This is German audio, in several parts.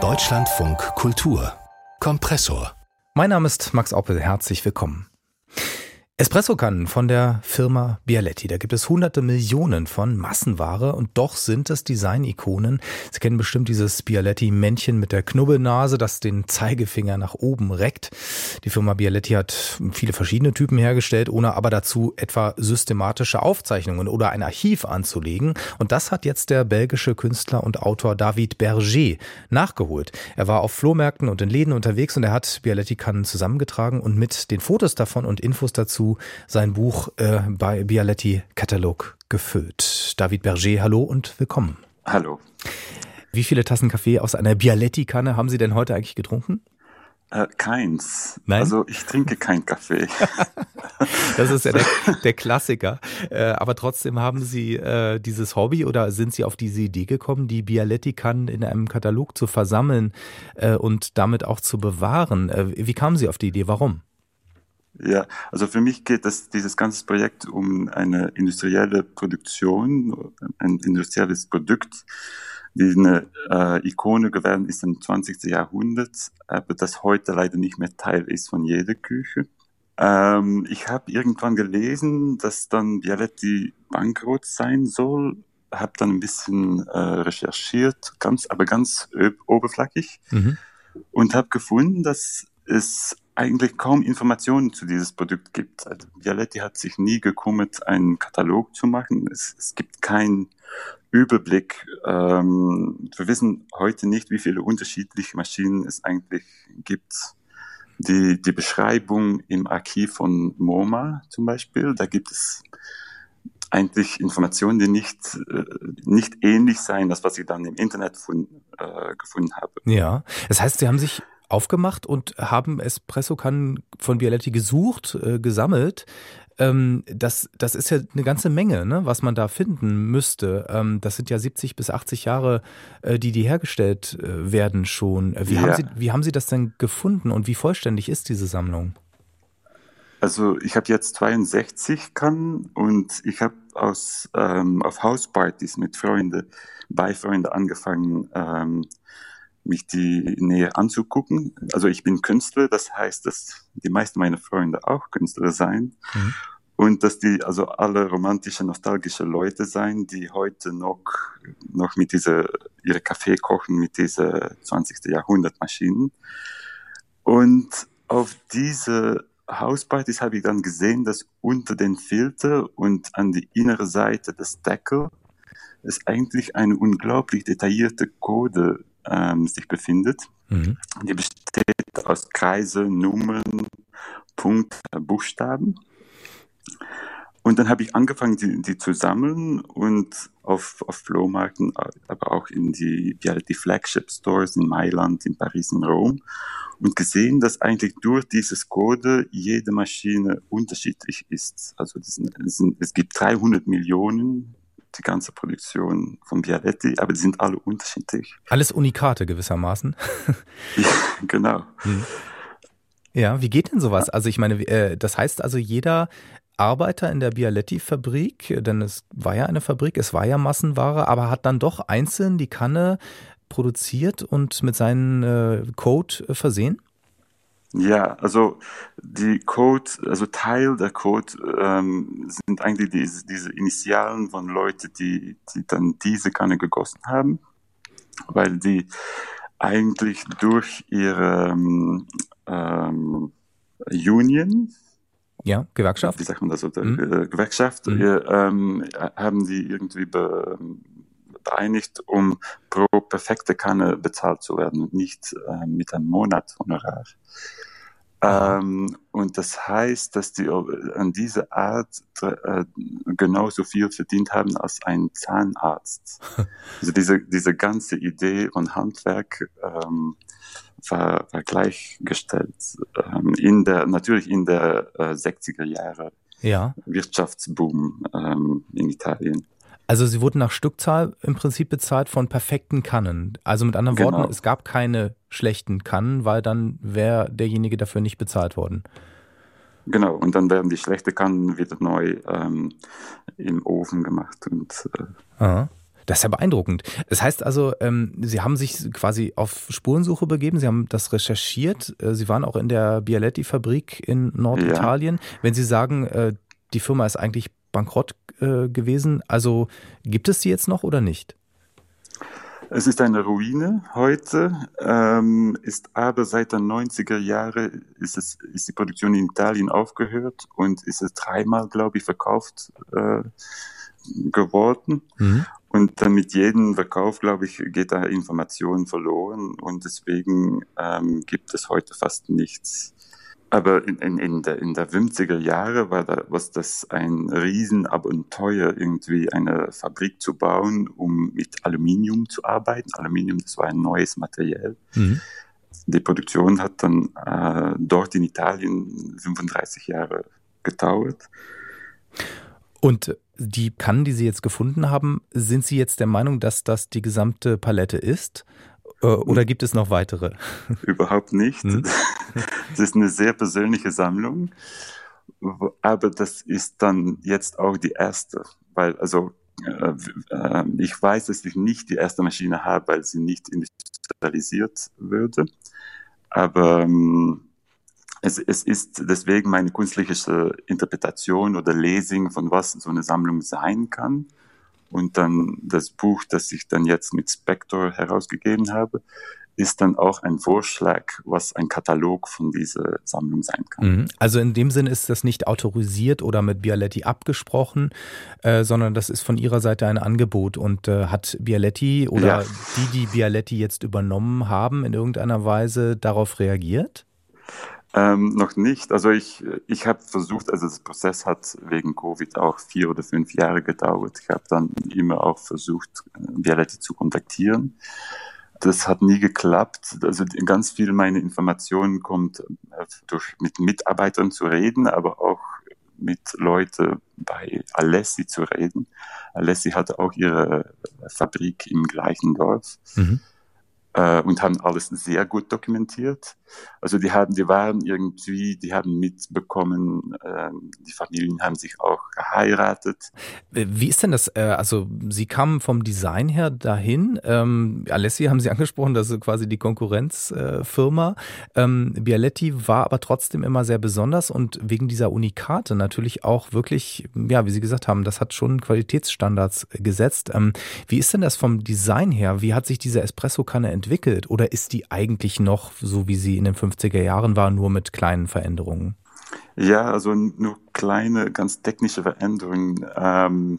Deutschlandfunk Kultur Kompressor. Mein Name ist Max Oppel, herzlich willkommen. Espressokannen von der Firma Bialetti. Da gibt es hunderte Millionen von Massenware und doch sind es Design-Ikonen. Sie kennen bestimmt dieses Bialetti-Männchen mit der Knubbelnase, das den Zeigefinger nach oben reckt. Die Firma Bialetti hat viele verschiedene Typen hergestellt, ohne aber dazu etwa systematische Aufzeichnungen oder ein Archiv anzulegen. Und das hat jetzt der belgische Künstler und Autor David Berger nachgeholt. Er war auf Flohmärkten und in Läden unterwegs und er hat Bialetti-Kannen zusammengetragen und mit den Fotos davon und Infos dazu sein Buch äh, bei Bialetti Katalog gefüllt. David Berger, hallo und willkommen. Hallo. Wie viele Tassen Kaffee aus einer Bialetti-Kanne haben Sie denn heute eigentlich getrunken? Äh, keins. Nein? Also ich trinke kein Kaffee. das ist ja der, der Klassiker. Äh, aber trotzdem haben Sie äh, dieses Hobby oder sind Sie auf diese Idee gekommen, die Bialetti-Kannen in einem Katalog zu versammeln äh, und damit auch zu bewahren? Äh, wie kamen Sie auf die Idee? Warum? Ja, also für mich geht das, dieses ganze Projekt um eine industrielle Produktion, ein industrielles Produkt, die eine äh, Ikone geworden ist im 20. Jahrhundert, aber das heute leider nicht mehr Teil ist von jeder Küche. Ähm, ich habe irgendwann gelesen, dass dann Bialetti bankrott sein soll, habe dann ein bisschen äh, recherchiert, ganz, aber ganz oberflächlich mhm. und habe gefunden, dass es eigentlich kaum Informationen zu dieses Produkt gibt. Also Vialetti hat sich nie gekümmert, einen Katalog zu machen. Es, es gibt keinen Überblick. Ähm, wir wissen heute nicht, wie viele unterschiedliche Maschinen es eigentlich gibt. Die, die Beschreibung im Archiv von MoMA zum Beispiel, da gibt es eigentlich Informationen, die nicht, äh, nicht ähnlich sein, das was ich dann im Internet von, äh, gefunden habe. Ja, das heißt, Sie haben sich aufgemacht und haben Espresso-Kannen von Bialetti gesucht, äh, gesammelt. Ähm, das, das ist ja eine ganze Menge, ne, was man da finden müsste. Ähm, das sind ja 70 bis 80 Jahre, äh, die die hergestellt äh, werden schon. Wie, ja. haben Sie, wie haben Sie das denn gefunden und wie vollständig ist diese Sammlung? Also ich habe jetzt 62 Kannen und ich habe aus ähm, auf Hauspartys mit Freunden, bei Freunden angefangen, ähm, mich die näher anzugucken. Also ich bin Künstler, das heißt, dass die meisten meiner Freunde auch Künstler sein. Mhm. Und dass die also alle romantische, nostalgische Leute sein, die heute noch, noch mit dieser, ihre Kaffee kochen mit dieser 20. Jahrhundert Maschinen. Und auf diese Hauspartys habe ich dann gesehen, dass unter den Filter und an die innere Seite des Deckel es eigentlich eine unglaublich detaillierte Code ähm, sich befindet. Mhm. Die besteht aus Kreise, Nummern, Punkt, Buchstaben. Und dann habe ich angefangen, die, die zu sammeln und auf, auf Flohmärkten, aber auch in die, ja, die Flagship Stores in Mailand, in Paris, in Rom und gesehen, dass eigentlich durch dieses Code jede Maschine unterschiedlich ist. Also das das sind, es gibt 300 Millionen die ganze Produktion von Bialetti, aber die sind alle unterschiedlich. Alles Unikate gewissermaßen. ja, genau. Hm. Ja, wie geht denn sowas? Also ich meine, äh, das heißt also jeder Arbeiter in der Bialetti-Fabrik, denn es war ja eine Fabrik, es war ja Massenware, aber hat dann doch einzeln die Kanne produziert und mit seinem äh, Code versehen? Ja, also die Code, also Teil der Code ähm, sind eigentlich diese, diese Initialen von Leuten, die, die dann diese Kanne gegossen haben, weil die eigentlich durch ihre ähm, Union, ja, Gewerkschaft, wie sagt man das, oder, mhm. Gewerkschaft, mhm. ähm, haben die irgendwie be, beeinigt, um pro perfekte Kanne bezahlt zu werden und nicht äh, mit einem Monatshonorar. Ähm, und das heißt, dass die an diese Art äh, genauso viel verdient haben als ein Zahnarzt. also diese, diese ganze Idee von Handwerk ähm, war, war gleichgestellt. Ähm, in der, natürlich in der äh, 60er Jahre ja. Wirtschaftsboom ähm, in Italien. Also sie wurden nach Stückzahl im Prinzip bezahlt von perfekten Kannen. Also mit anderen genau. Worten, es gab keine schlechten Kannen, weil dann wäre derjenige dafür nicht bezahlt worden. Genau, und dann werden die schlechten Kannen wieder neu ähm, im Ofen gemacht. Und, äh Das ist ja beeindruckend. Das heißt also, ähm, Sie haben sich quasi auf Spurensuche begeben, Sie haben das recherchiert, äh, Sie waren auch in der Bialetti-Fabrik in Norditalien. Ja. Wenn Sie sagen, äh, die Firma ist eigentlich bankrott äh, gewesen, also gibt es sie jetzt noch oder nicht? Es ist eine Ruine heute, ähm, ist aber seit den 90er Jahren ist, es, ist die Produktion in Italien aufgehört und ist es dreimal, glaube ich, verkauft äh, geworden. Mhm. Und dann mit jedem Verkauf, glaube ich, geht da Information verloren und deswegen ähm, gibt es heute fast nichts. Aber in, in, in, der, in der 50er Jahre war, da, was das ein Riesenabenteuer, irgendwie eine Fabrik zu bauen, um mit Aluminium zu arbeiten. Aluminium, das war ein neues Material. Mhm. Die Produktion hat dann äh, dort in Italien 35 Jahre gedauert. Und die Kannen, die Sie jetzt gefunden haben, sind Sie jetzt der Meinung, dass das die gesamte Palette ist? Äh, oder gibt es noch weitere? Überhaupt nicht. Hm? Das ist eine sehr persönliche Sammlung. Aber das ist dann jetzt auch die erste, weil also äh, äh, ich weiß, dass ich nicht die erste Maschine habe, weil sie nicht industrialisiert würde. Aber ähm, es, es ist deswegen meine künstliche Interpretation oder Lesing von was so eine Sammlung sein kann. Und dann das Buch, das ich dann jetzt mit Spector herausgegeben habe, ist dann auch ein Vorschlag, was ein Katalog von dieser Sammlung sein kann. Mhm. Also in dem Sinne ist das nicht autorisiert oder mit Bialetti abgesprochen, äh, sondern das ist von Ihrer Seite ein Angebot. Und äh, hat Bialetti oder ja. die, die Bialetti jetzt übernommen haben, in irgendeiner Weise darauf reagiert? Ähm, noch nicht. Also ich, ich habe versucht, also das Prozess hat wegen Covid auch vier oder fünf Jahre gedauert. Ich habe dann immer auch versucht, Violette zu kontaktieren. Das hat nie geklappt. Also ganz viel meiner Informationen kommt äh, durch mit Mitarbeitern zu reden, aber auch mit Leuten bei Alessi zu reden. Alessi hatte auch ihre Fabrik im gleichen Dorf. Mhm äh, und haben alles sehr gut dokumentiert. Also die haben, die waren irgendwie, die haben mitbekommen, äh, die Familien haben sich auch geheiratet. Wie ist denn das? Äh, also Sie kamen vom Design her dahin. Ähm, Alessi haben Sie angesprochen, das ist quasi die Konkurrenzfirma. Ähm, Bialetti war aber trotzdem immer sehr besonders und wegen dieser Unikate natürlich auch wirklich, ja, wie Sie gesagt haben, das hat schon Qualitätsstandards gesetzt. Ähm, wie ist denn das vom Design her? Wie hat sich diese Espresso-Kanne entwickelt? Oder ist die eigentlich noch so, wie sie in den 50er Jahren war, nur mit kleinen Veränderungen? Ja, also nur kleine, ganz technische Veränderungen. Ähm,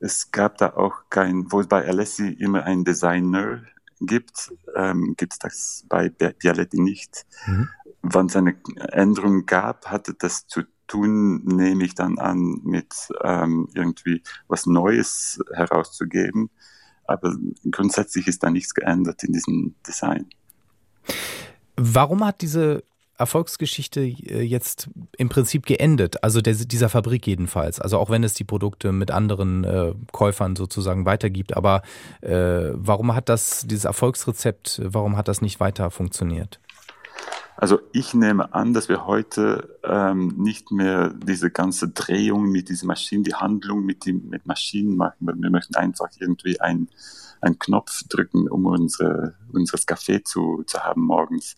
es gab da auch kein, wo es bei Alessi immer einen Designer gibt, ähm, gibt es das bei Bialetti nicht. Mhm. Wann es eine Änderung gab, hatte das zu tun, nehme ich dann an, mit ähm, irgendwie was Neues herauszugeben. Aber grundsätzlich ist da nichts geändert in diesem Design. Warum hat diese Erfolgsgeschichte äh, jetzt im Prinzip geendet, also der, dieser Fabrik jedenfalls. Also auch wenn es die Produkte mit anderen äh, Käufern sozusagen weitergibt, aber äh, warum hat das, dieses Erfolgsrezept, warum hat das nicht weiter funktioniert? Also ich nehme an, dass wir heute ähm, nicht mehr diese ganze Drehung mit diesen Maschinen, die Handlung mit, die, mit Maschinen machen. Wir möchten einfach irgendwie einen Knopf drücken, um unsere, unseres Kaffee zu, zu haben morgens.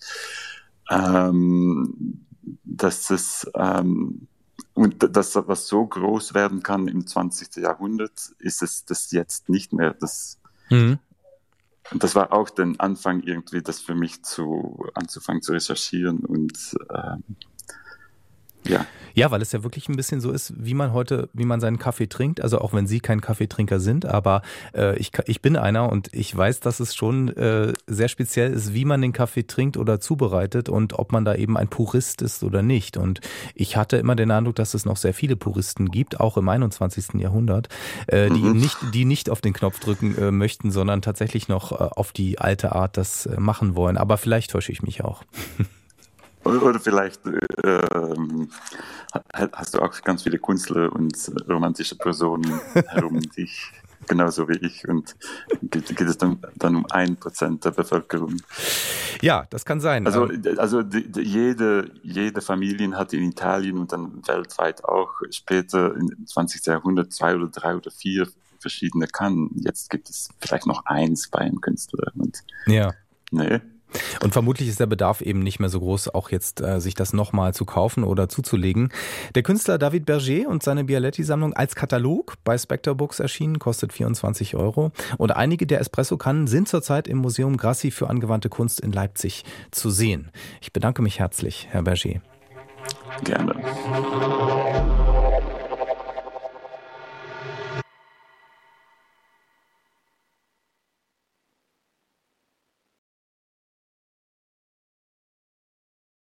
Ähm, dass es ähm, und das, was so groß werden kann im 20. Jahrhundert, ist es das jetzt nicht mehr. Das, mhm. Und das war auch der Anfang irgendwie, das für mich zu anzufangen zu recherchieren und ähm, ja. Ja, weil es ja wirklich ein bisschen so ist, wie man heute, wie man seinen Kaffee trinkt. Also auch wenn Sie kein Kaffeetrinker sind, aber äh, ich, ich bin einer und ich weiß, dass es schon äh, sehr speziell ist, wie man den Kaffee trinkt oder zubereitet und ob man da eben ein Purist ist oder nicht. Und ich hatte immer den Eindruck, dass es noch sehr viele Puristen gibt, auch im 21. Jahrhundert, äh, die mhm. nicht, die nicht auf den Knopf drücken äh, möchten, sondern tatsächlich noch äh, auf die alte Art das äh, machen wollen. Aber vielleicht täusche ich mich auch. Oder vielleicht ähm, hast du auch ganz viele Künstler und romantische Personen herum dich, genauso wie ich. Und geht, es dann, dann um ein Prozent der Bevölkerung. Ja, das kann sein. Also, also die, die, jede, jede Familie hat in Italien und dann weltweit auch später im 20. Jahrhundert zwei oder drei oder vier verschiedene Kannen. Jetzt gibt es vielleicht noch eins bei einem Künstler. Und ja. Nee, und vermutlich ist der Bedarf eben nicht mehr so groß, auch jetzt äh, sich das nochmal zu kaufen oder zuzulegen. Der Künstler David Berger und seine Bialetti-Sammlung als Katalog bei Spectre Books erschienen, kostet 24 Euro. Und einige der Espresso-Kannen sind zurzeit im Museum Grassi für angewandte Kunst in Leipzig zu sehen. Ich bedanke mich herzlich, Herr Berger. Gerne.